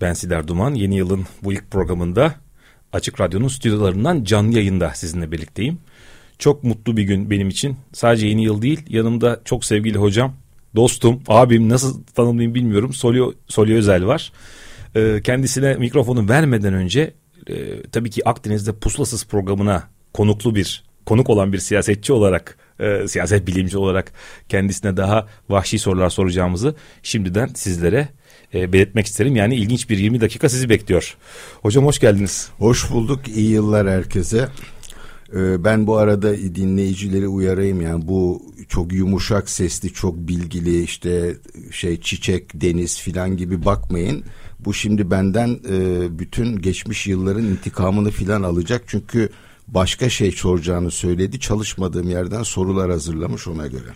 Ben Sidar Duman. Yeni yılın bu ilk programında Açık Radyo'nun stüdyolarından canlı yayında sizinle birlikteyim. Çok mutlu bir gün benim için. Sadece yeni yıl değil, yanımda çok sevgili hocam, dostum, abim nasıl tanımlayayım bilmiyorum. Solio, Solio Özel var. Ee, kendisine mikrofonu vermeden önce e, tabii ki Akdeniz'de Pusulasız programına konuklu bir konuk olan bir siyasetçi olarak e, siyaset bilimci olarak kendisine daha vahşi sorular soracağımızı şimdiden sizlere e, belirtmek isterim. Yani ilginç bir 20 dakika sizi bekliyor. Hocam hoş geldiniz. Hoş bulduk. İyi yıllar herkese. Ee, ben bu arada dinleyicileri uyarayım yani bu çok yumuşak sesli, çok bilgili işte şey çiçek, deniz filan gibi bakmayın. Bu şimdi benden e, bütün geçmiş yılların intikamını filan alacak çünkü başka şey soracağını söyledi. Çalışmadığım yerden sorular hazırlamış ona göre.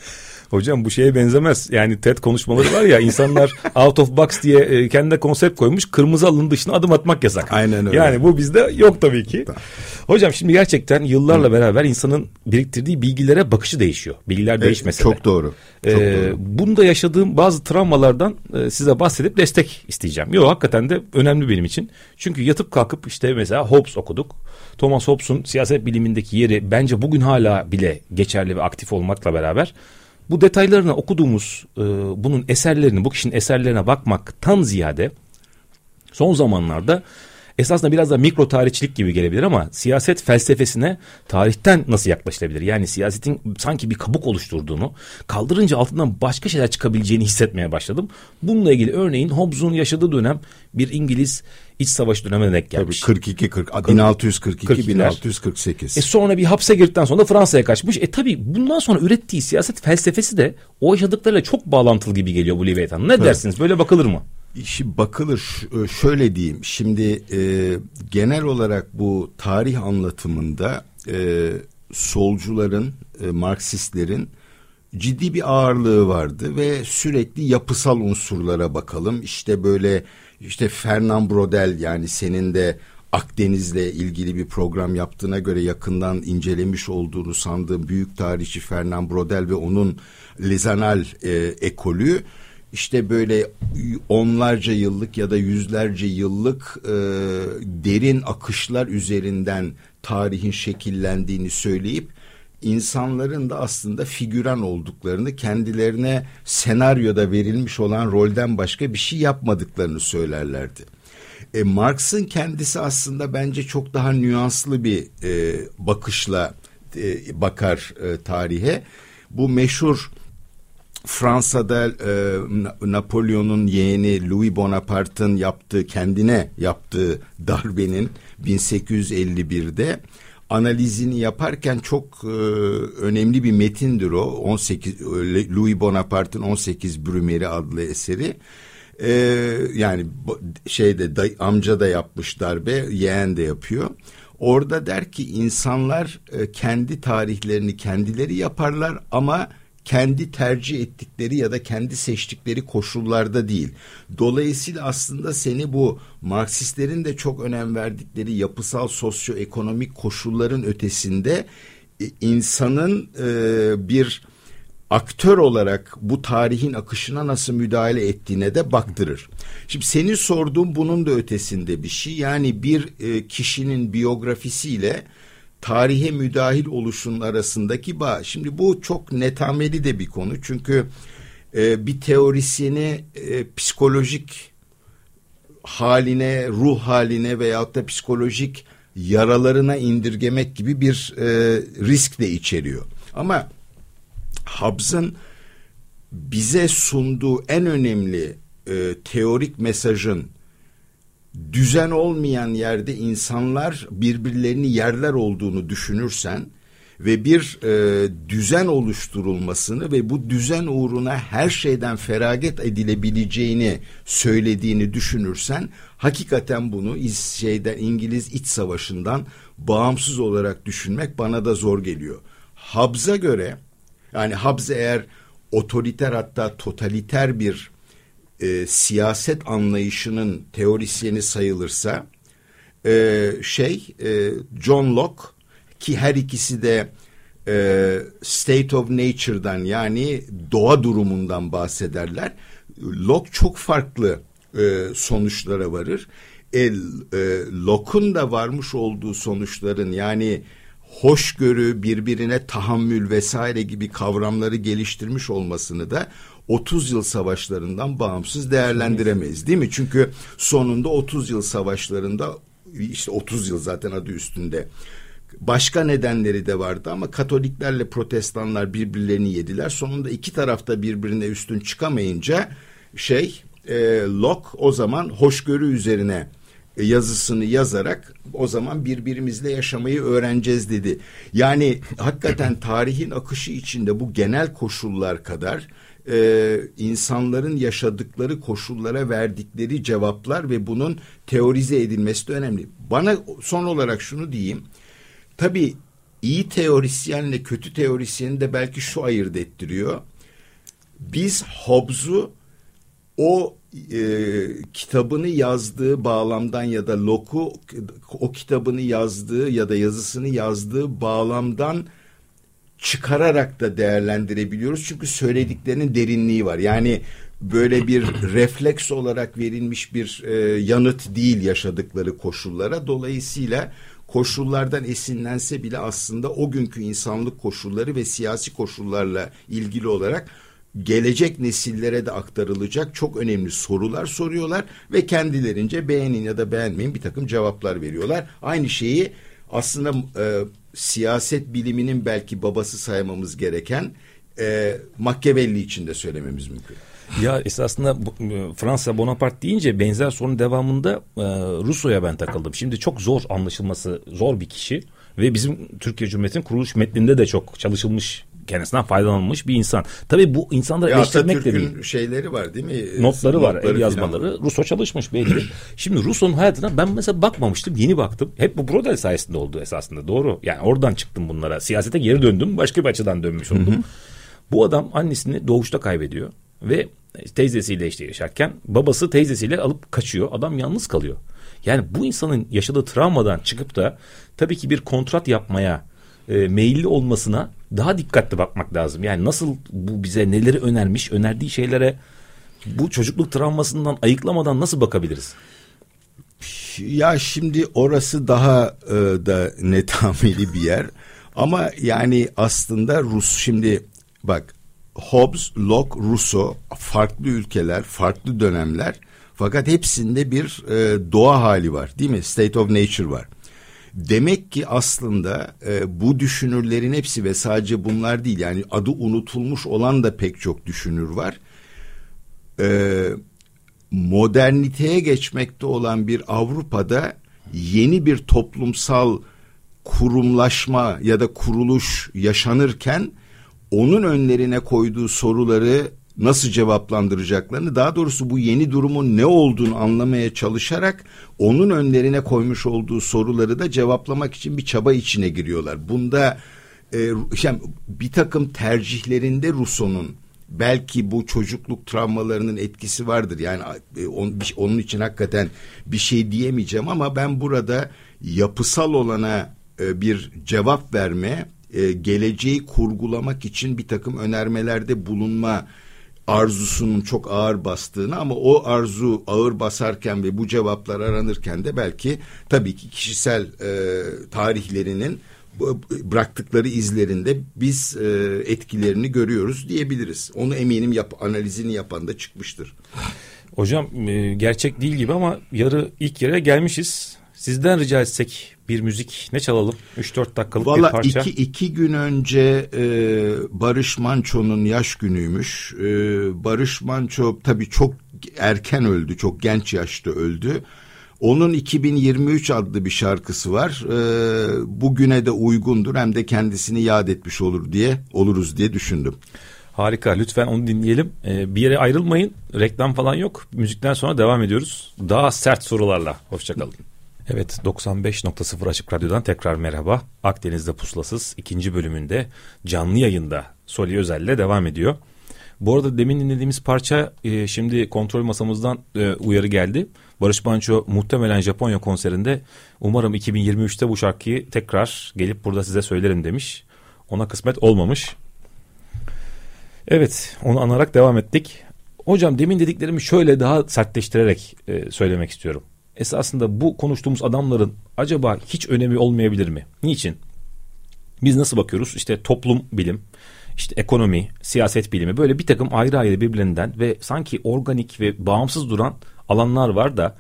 Hocam bu şeye benzemez. Yani TED konuşmaları var ya insanlar out of box diye e, kendine konsept koymuş. Kırmızı alın dışına adım atmak yasak. Aynen öyle. Yani bu bizde yok tabii ki. Hocam şimdi gerçekten yıllarla Hı. beraber insanın biriktirdiği bilgilere bakışı değişiyor. Bilgiler evet, değişmese Çok doğru. Çok ee, doğru. Bunda yaşadığım bazı travmalardan e, size bahsedip destek isteyeceğim. Yok hakikaten de önemli benim için. Çünkü yatıp kalkıp işte mesela Hobbes okuduk. Thomas Hobbes'un siyaset bilimindeki yeri bence bugün hala bile geçerli ve aktif olmakla beraber bu detaylarını okuduğumuz e, bunun eserlerini, bu kişinin eserlerine bakmaktan ziyade son zamanlarda esasında biraz da mikro tarihçilik gibi gelebilir ama siyaset felsefesine tarihten nasıl yaklaşılabilir? Yani siyasetin sanki bir kabuk oluşturduğunu, kaldırınca altından başka şeyler çıkabileceğini hissetmeye başladım. Bununla ilgili örneğin Hobbes'un yaşadığı dönem bir İngiliz iç savaş dönemine denk gelmiş. Tabii 42 40 1642 1648. E sonra bir hapse girdikten sonra da Fransa'ya kaçmış. E tabii bundan sonra ürettiği siyaset felsefesi de o yaşadıklarıyla çok bağlantılı gibi geliyor bu Leviathan. Ne evet. dersiniz? Böyle bakılır mı? İşi bakılır e, şöyle diyeyim. Şimdi e, genel olarak bu tarih anlatımında e, solcuların e, Marksistlerin ciddi bir ağırlığı vardı ve sürekli yapısal unsurlara bakalım. İşte böyle işte Fernand Brodel yani senin de Akdeniz'le ilgili bir program yaptığına göre yakından incelemiş olduğunu sandığım büyük tarihçi Fernand Brodel ve onun Lezanal e, ekolü işte böyle onlarca yıllık ya da yüzlerce yıllık e, derin akışlar üzerinden tarihin şekillendiğini söyleyip insanların da aslında figüran olduklarını kendilerine senaryoda verilmiş olan rolden başka bir şey yapmadıklarını söylerlerdi. E, Marx'ın kendisi aslında bence çok daha nüanslı bir e, bakışla e, bakar e, tarihe. Bu meşhur Fransa'da e, Napolyon'un yeğeni Louis Bonaparte'ın yaptığı kendine yaptığı darbenin 1851'de analizini yaparken çok e, önemli bir metindir o 18 Louis Bonaparte'ın 18 Brümeri adlı eseri. E, yani şeyde da, amca da yapmış darbe, yeğen de yapıyor. Orada der ki insanlar e, kendi tarihlerini kendileri yaparlar ama kendi tercih ettikleri ya da kendi seçtikleri koşullarda değil. Dolayısıyla aslında seni bu Marksistlerin de çok önem verdikleri yapısal sosyoekonomik koşulların ötesinde e, insanın e, bir aktör olarak bu tarihin akışına nasıl müdahale ettiğine de baktırır. Şimdi senin sorduğun bunun da ötesinde bir şey. Yani bir e, kişinin biyografisiyle tarihe müdahil oluşun arasındaki bağ. Şimdi bu çok netameli de bir konu. Çünkü e, bir teorisyeni e, psikolojik haline, ruh haline veyahut da psikolojik yaralarına indirgemek gibi bir e, risk de içeriyor. Ama Hobbes'ın bize sunduğu en önemli e, teorik mesajın düzen olmayan yerde insanlar birbirlerini yerler olduğunu düşünürsen ve bir e, düzen oluşturulmasını ve bu düzen uğruna her şeyden feragat edilebileceğini söylediğini düşünürsen hakikaten bunu şeyden İngiliz iç savaşından bağımsız olarak düşünmek bana da zor geliyor. Habs'a göre yani Habs eğer otoriter hatta totaliter bir e, siyaset anlayışının teorisyeni sayılırsa e, şey e, John Locke ki her ikisi de e, state of nature'dan yani doğa durumundan bahsederler. Locke çok farklı e, sonuçlara varır. E, e, Locke'un da varmış olduğu sonuçların yani hoşgörü, birbirine tahammül vesaire gibi kavramları geliştirmiş olmasını da 30 yıl savaşlarından bağımsız değerlendiremeyiz değil mi? Çünkü sonunda 30 yıl savaşlarında işte 30 yıl zaten adı üstünde. Başka nedenleri de vardı ama Katoliklerle Protestanlar birbirlerini yediler. Sonunda iki tarafta birbirine üstün çıkamayınca şey e, Locke o zaman hoşgörü üzerine yazısını yazarak o zaman birbirimizle yaşamayı öğreneceğiz dedi. Yani hakikaten tarihin akışı içinde bu genel koşullar kadar e, insanların yaşadıkları koşullara verdikleri cevaplar ve bunun teorize edilmesi de önemli. Bana son olarak şunu diyeyim. Tabii iyi teorisyenle kötü teorisyeni de belki şu ayırt ettiriyor. Biz Hobbes'u o e, kitabını yazdığı bağlamdan ya da Locke'u o kitabını yazdığı ya da yazısını yazdığı bağlamdan çıkararak da değerlendirebiliyoruz. Çünkü söylediklerinin derinliği var. Yani böyle bir refleks olarak verilmiş bir e, yanıt değil yaşadıkları koşullara. Dolayısıyla koşullardan esinlense bile aslında o günkü insanlık koşulları ve siyasi koşullarla ilgili olarak gelecek nesillere de aktarılacak çok önemli sorular soruyorlar ve kendilerince beğenin ya da beğenmeyin bir takım cevaplar veriyorlar. Aynı şeyi aslında e, siyaset biliminin belki babası saymamız gereken e, Machiavelli için de söylememiz mümkün. Ya esasında e, Fransa Bonaparte deyince benzer sorunun devamında e, Rousseau'ya ben takıldım. Şimdi çok zor anlaşılması zor bir kişi ve bizim Türkiye Cumhuriyeti'nin kuruluş metninde de çok çalışılmış kendisinden faydalanmış bir insan. Tabii bu insanları eleştirmek de değil. şeyleri var değil mi? Notları var, el yazmaları. Falan. Rousseau çalışmış belli. Şimdi Rousseau'nun hayatına ben mesela bakmamıştım, yeni baktım. Hep bu Brodel sayesinde oldu esasında doğru. Yani oradan çıktım bunlara. Siyasete geri döndüm, başka bir açıdan dönmüş oldum. bu adam annesini doğuşta kaybediyor ve teyzesiyle işte yaşarken babası teyzesiyle alıp kaçıyor. Adam yalnız kalıyor. Yani bu insanın yaşadığı travmadan çıkıp da tabii ki bir kontrat yapmaya e, meyilli olmasına daha dikkatli bakmak lazım. Yani nasıl bu bize neleri önermiş, önerdiği şeylere bu çocukluk travmasından ayıklamadan nasıl bakabiliriz? Ya şimdi orası daha e, da netameli bir yer. Ama yani aslında Rus şimdi bak Hobbes, Locke, Rousseau farklı ülkeler, farklı dönemler fakat hepsinde bir e, doğa hali var değil mi? State of nature var. Demek ki aslında e, bu düşünürlerin hepsi ve sadece bunlar değil yani adı unutulmuş olan da pek çok düşünür var. E, moderniteye geçmekte olan bir Avrupa'da yeni bir toplumsal kurumlaşma ya da kuruluş yaşanırken onun önlerine koyduğu soruları nasıl cevaplandıracaklarını daha doğrusu bu yeni durumun ne olduğunu anlamaya çalışarak onun önlerine koymuş olduğu soruları da cevaplamak için bir çaba içine giriyorlar. Bunda e, yani bir takım tercihlerinde Rousseau'nun belki bu çocukluk travmalarının etkisi vardır. Yani e, on, onun için hakikaten bir şey diyemeyeceğim ama ben burada yapısal olana e, bir cevap verme, e, geleceği kurgulamak için bir takım önermelerde bulunma arzusunun çok ağır bastığını ama o arzu ağır basarken ve bu cevaplar aranırken de belki tabii ki kişisel e, tarihlerinin bıraktıkları izlerinde biz e, etkilerini görüyoruz diyebiliriz. Onu eminim yap, analizini yapan da çıkmıştır. Hocam e, gerçek değil gibi ama yarı ilk yere gelmişiz. Sizden rica etsek bir müzik ne çalalım? 3-4 dakikalık Vallahi bir parça. Iki, iki gün önce e, Barış Manço'nun yaş günüymüş. E, Barış Manço tabii çok erken öldü. Çok genç yaşta öldü. Onun 2023 adlı bir şarkısı var. Ee, bugüne de uygundur hem de kendisini yad etmiş olur diye oluruz diye düşündüm. Harika. Lütfen onu dinleyelim. Ee, bir yere ayrılmayın. Reklam falan yok. Müzikten sonra devam ediyoruz. Daha sert sorularla. Hoşçakalın. Evet 95.0 Açık Radyo'dan tekrar merhaba. Akdeniz'de Puslasız ikinci bölümünde canlı yayında Soli Özel'le devam ediyor. Bu arada demin dinlediğimiz parça e, şimdi kontrol masamızdan e, uyarı geldi. Barış Manço muhtemelen Japonya konserinde umarım 2023'te bu şarkıyı tekrar gelip burada size söylerim demiş. Ona kısmet olmamış. Evet onu anarak devam ettik. Hocam demin dediklerimi şöyle daha sertleştirerek e, söylemek istiyorum. Esasında bu konuştuğumuz adamların acaba hiç önemi olmayabilir mi? Niçin? Biz nasıl bakıyoruz? İşte toplum bilim, işte ekonomi, siyaset bilimi böyle bir takım ayrı ayrı birbirinden ve sanki organik ve bağımsız duran alanlar var da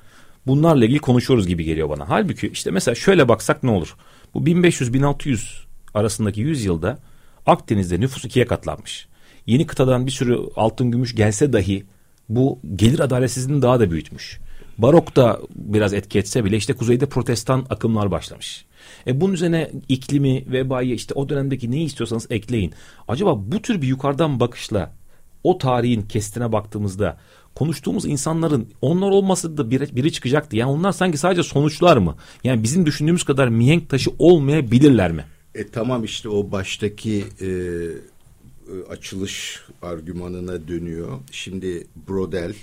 bunlarla ilgili konuşuyoruz gibi geliyor bana. Halbuki işte mesela şöyle baksak ne olur? Bu 1500-1600 arasındaki 100 yılda Akdeniz'de nüfus ikiye katlanmış. Yeni kıtadan bir sürü altın gümüş gelse dahi bu gelir adaletsizliğini daha da büyütmüş. Barok da biraz etki etse bile işte kuzeyde protestan akımlar başlamış. E bunun üzerine iklimi, vebayı işte o dönemdeki neyi istiyorsanız ekleyin. Acaba bu tür bir yukarıdan bakışla o tarihin kestine baktığımızda konuştuğumuz insanların onlar olmasa da biri, biri çıkacaktı. Yani onlar sanki sadece sonuçlar mı? Yani bizim düşündüğümüz kadar mihenk taşı olmayabilirler mi? E tamam işte o baştaki e, e açılış argümanına dönüyor. Şimdi Brodel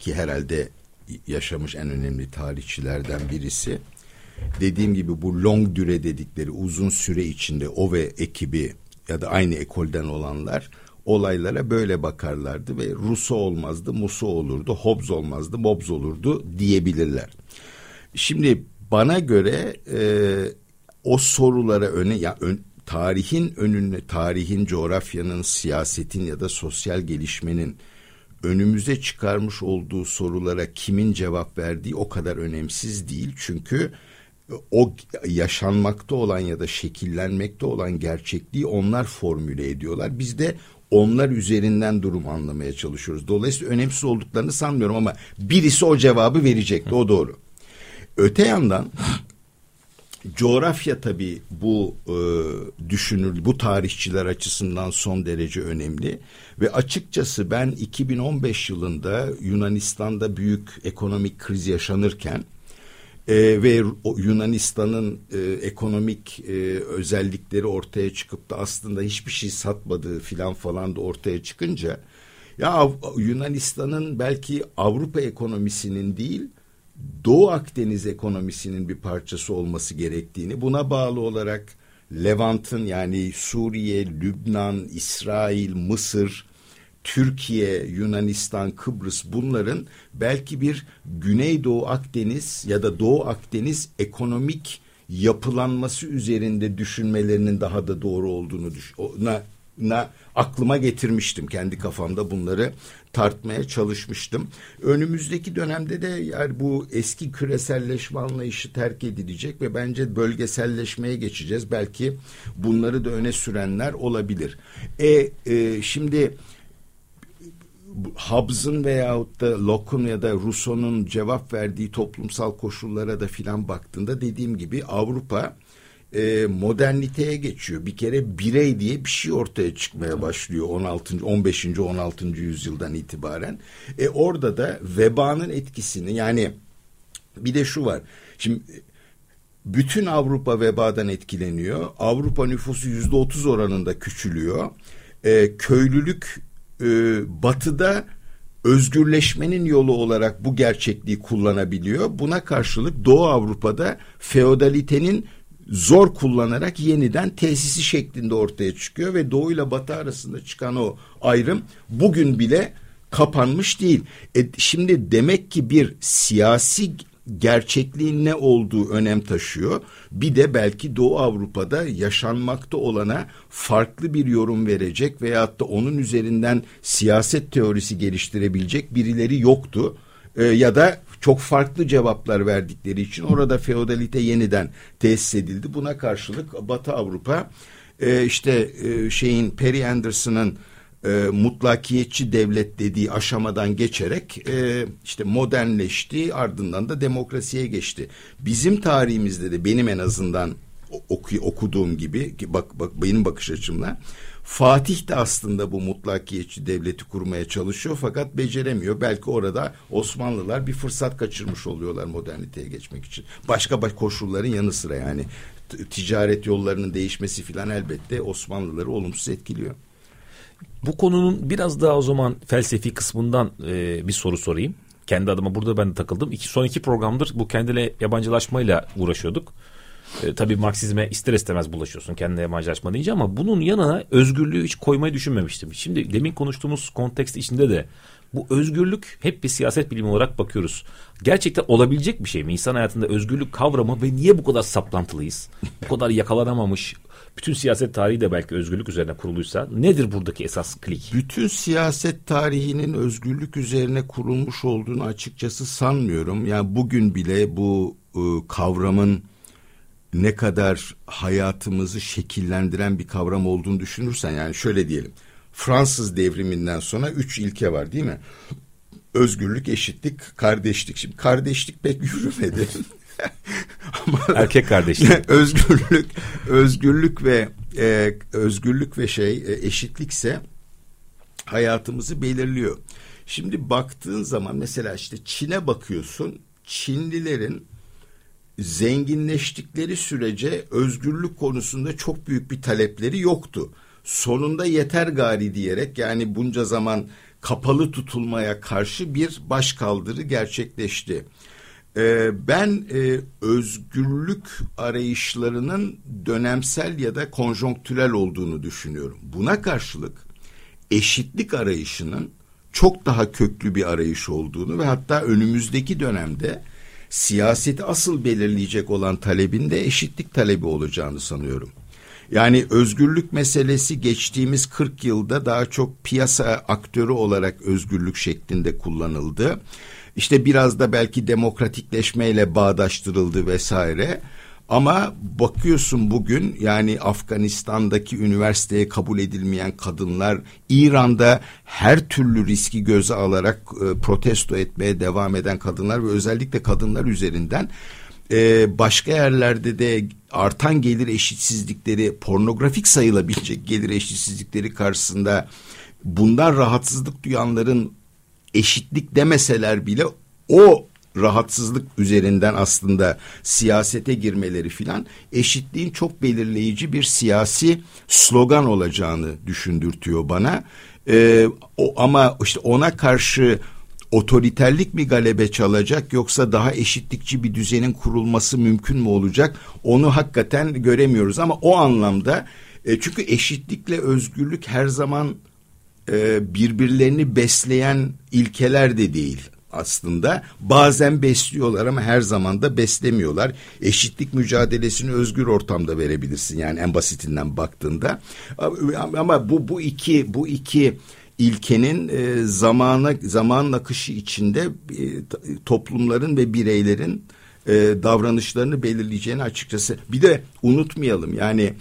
ki herhalde yaşamış en önemli tarihçilerden birisi. Dediğim gibi bu long düre dedikleri uzun süre içinde o ve ekibi ya da aynı ekolden olanlar olaylara böyle bakarlardı ve Russo olmazdı, Musso olurdu, Hobbes olmazdı, Mobbes olurdu diyebilirler. Şimdi bana göre e, o sorulara öne ya ön, tarihin önüne tarihin coğrafyanın siyasetin ya da sosyal gelişmenin önümüze çıkarmış olduğu sorulara kimin cevap verdiği o kadar önemsiz değil. Çünkü o yaşanmakta olan ya da şekillenmekte olan gerçekliği onlar formüle ediyorlar. Biz de onlar üzerinden durum anlamaya çalışıyoruz. Dolayısıyla önemsiz olduklarını sanmıyorum ama birisi o cevabı verecekti. O doğru. Öte yandan coğrafya tabii bu e, düşünür bu tarihçiler açısından son derece önemli. Ve açıkçası ben 2015 yılında Yunanistan'da büyük ekonomik kriz yaşanırken e, ve Yunanistan'ın e, ekonomik e, özellikleri ortaya çıkıp da aslında hiçbir şey satmadığı filan falan da ortaya çıkınca ya Yunanistan'ın belki Avrupa ekonomisinin değil Doğu Akdeniz ekonomisinin bir parçası olması gerektiğini buna bağlı olarak Levant'ın yani Suriye, Lübnan, İsrail, Mısır Türkiye, Yunanistan, Kıbrıs bunların belki bir Güneydoğu Akdeniz ya da Doğu Akdeniz ekonomik yapılanması üzerinde düşünmelerinin daha da doğru olduğunu düş na, na aklıma getirmiştim. Kendi kafamda bunları tartmaya çalışmıştım. Önümüzdeki dönemde de yani bu eski küreselleşme anlayışı terk edilecek ve bence bölgeselleşmeye geçeceğiz. Belki bunları da öne sürenler olabilir. E, e şimdi Hobbes'ın veyahut da Locke'un ya da Rousseau'nun cevap verdiği toplumsal koşullara da filan baktığında dediğim gibi Avrupa e, moderniteye geçiyor. Bir kere birey diye bir şey ortaya çıkmaya başlıyor 16. 15. 16. yüzyıldan itibaren. E orada da vebanın etkisini yani bir de şu var. Şimdi bütün Avrupa vebadan etkileniyor. Avrupa nüfusu yüzde otuz oranında küçülüyor. E, köylülük e, batıda özgürleşmenin yolu olarak bu gerçekliği kullanabiliyor. Buna karşılık Doğu Avrupa'da feodalitenin zor kullanarak yeniden tesisi şeklinde ortaya çıkıyor ve Doğu ile Batı arasında çıkan o ayrım bugün bile kapanmış değil. E, şimdi demek ki bir siyasi gerçekliğin ne olduğu önem taşıyor. Bir de belki Doğu Avrupa'da yaşanmakta olana farklı bir yorum verecek veyahut da onun üzerinden siyaset teorisi geliştirebilecek birileri yoktu. Ee, ya da çok farklı cevaplar verdikleri için orada feodalite yeniden tesis edildi. Buna karşılık Batı Avrupa e, işte e, şeyin Perry Anderson'ın e, mutlakiyetçi devlet dediği aşamadan geçerek e, işte modernleşti ardından da demokrasiye geçti. Bizim tarihimizde de benim en azından oku, okuduğum gibi bak bak benim bakış açımla Fatih de aslında bu mutlakiyetçi devleti kurmaya çalışıyor fakat beceremiyor. Belki orada Osmanlılar bir fırsat kaçırmış oluyorlar moderniteye geçmek için. Başka baş koşulların yanı sıra yani ticaret yollarının değişmesi filan elbette Osmanlıları olumsuz etkiliyor. Bu konunun biraz daha o zaman felsefi kısmından e, bir soru sorayım. Kendi adıma burada ben de takıldım. İki, son iki programdır bu kendine yabancılaşmayla uğraşıyorduk. E, tabii Marksizme ister istemez bulaşıyorsun kendine yabancılaşma deyince ama bunun yanına özgürlüğü hiç koymayı düşünmemiştim. Şimdi demin konuştuğumuz kontekst içinde de bu özgürlük hep bir siyaset bilimi olarak bakıyoruz. Gerçekten olabilecek bir şey mi? İnsan hayatında özgürlük kavramı ve niye bu kadar saplantılıyız? Bu kadar yakalanamamış, bütün siyaset tarihi de belki özgürlük üzerine kuruluysa nedir buradaki esas klik? Bütün siyaset tarihinin özgürlük üzerine kurulmuş olduğunu açıkçası sanmıyorum. Yani bugün bile bu e, kavramın ne kadar hayatımızı şekillendiren bir kavram olduğunu düşünürsen yani şöyle diyelim. Fransız devriminden sonra üç ilke var değil mi? Özgürlük, eşitlik, kardeşlik. Şimdi kardeşlik pek yürümedi. Ama erkek kardeşlik. özgürlük, özgürlük ve e, özgürlük ve şey e, eşitlikse hayatımızı belirliyor. Şimdi baktığın zaman mesela işte Çin'e bakıyorsun. Çinlilerin zenginleştikleri sürece özgürlük konusunda çok büyük bir talepleri yoktu. Sonunda yeter gari diyerek yani bunca zaman kapalı tutulmaya karşı bir başkaldırı gerçekleşti. Ee, ben e, özgürlük arayışlarının dönemsel ya da konjonktürel olduğunu düşünüyorum. Buna karşılık eşitlik arayışının çok daha köklü bir arayış olduğunu ve hatta önümüzdeki dönemde siyaseti asıl belirleyecek olan talebin de eşitlik talebi olacağını sanıyorum. Yani özgürlük meselesi geçtiğimiz 40 yılda daha çok piyasa aktörü olarak özgürlük şeklinde kullanıldı. İşte biraz da belki demokratikleşmeyle bağdaştırıldı vesaire. Ama bakıyorsun bugün yani Afganistan'daki üniversiteye kabul edilmeyen kadınlar İran'da her türlü riski göze alarak e, protesto etmeye devam eden kadınlar ve özellikle kadınlar üzerinden e, başka yerlerde de artan gelir eşitsizlikleri pornografik sayılabilecek gelir eşitsizlikleri karşısında bundan rahatsızlık duyanların eşitlik demeseler bile o rahatsızlık üzerinden aslında siyasete girmeleri filan eşitliğin çok belirleyici bir siyasi slogan olacağını düşündürtüyor bana. Ee, o, ama işte ona karşı otoriterlik mi galebe çalacak yoksa daha eşitlikçi bir düzenin kurulması mümkün mü olacak? Onu hakikaten göremiyoruz ama o anlamda e, çünkü eşitlikle özgürlük her zaman e, birbirlerini besleyen ilkeler de değil aslında. Bazen besliyorlar ama her zaman da beslemiyorlar. Eşitlik mücadelesini özgür ortamda verebilirsin yani en basitinden baktığında. Ama bu bu iki bu iki ilkenin e, zamana zaman akışı içinde e, toplumların ve bireylerin e, davranışlarını belirleyeceğini açıkçası. Bir de unutmayalım yani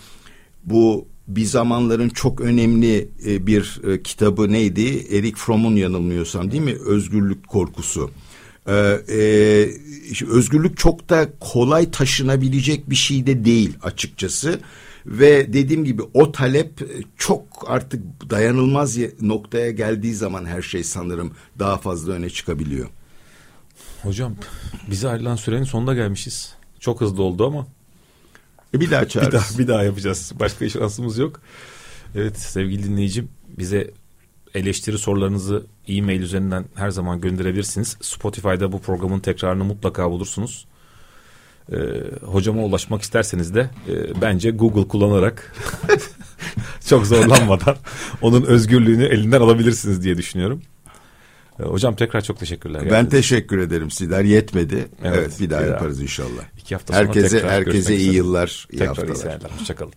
bu bir zamanların çok önemli e, bir e, kitabı neydi? Erik Fromm'un yanılmıyorsam değil mi? Özgürlük korkusu. Ee, özgürlük çok da kolay taşınabilecek bir şey de değil açıkçası. Ve dediğim gibi o talep çok artık dayanılmaz noktaya geldiği zaman her şey sanırım daha fazla öne çıkabiliyor. Hocam bize ayrılan sürenin sonuna gelmişiz. Çok hızlı oldu ama bir daha çağırırız. bir daha, bir daha yapacağız. Başka şansımız yok. Evet sevgili dinleyicim bize eleştiri sorularınızı e-mail üzerinden her zaman gönderebilirsiniz. Spotify'da bu programın tekrarını mutlaka bulursunuz. Ee, hocama ulaşmak isterseniz de e, bence Google kullanarak çok zorlanmadan onun özgürlüğünü elinden alabilirsiniz diye düşünüyorum. Ee, hocam tekrar çok teşekkürler. Ben geldiniz. teşekkür ederim Sidar. Yetmedi. Evet, evet bir daha bir yaparız daha. inşallah. İki hafta sonra herkese herkese iyi yıllar, iyi tekrar haftalar. Iyi seneler. Hoşçakalın.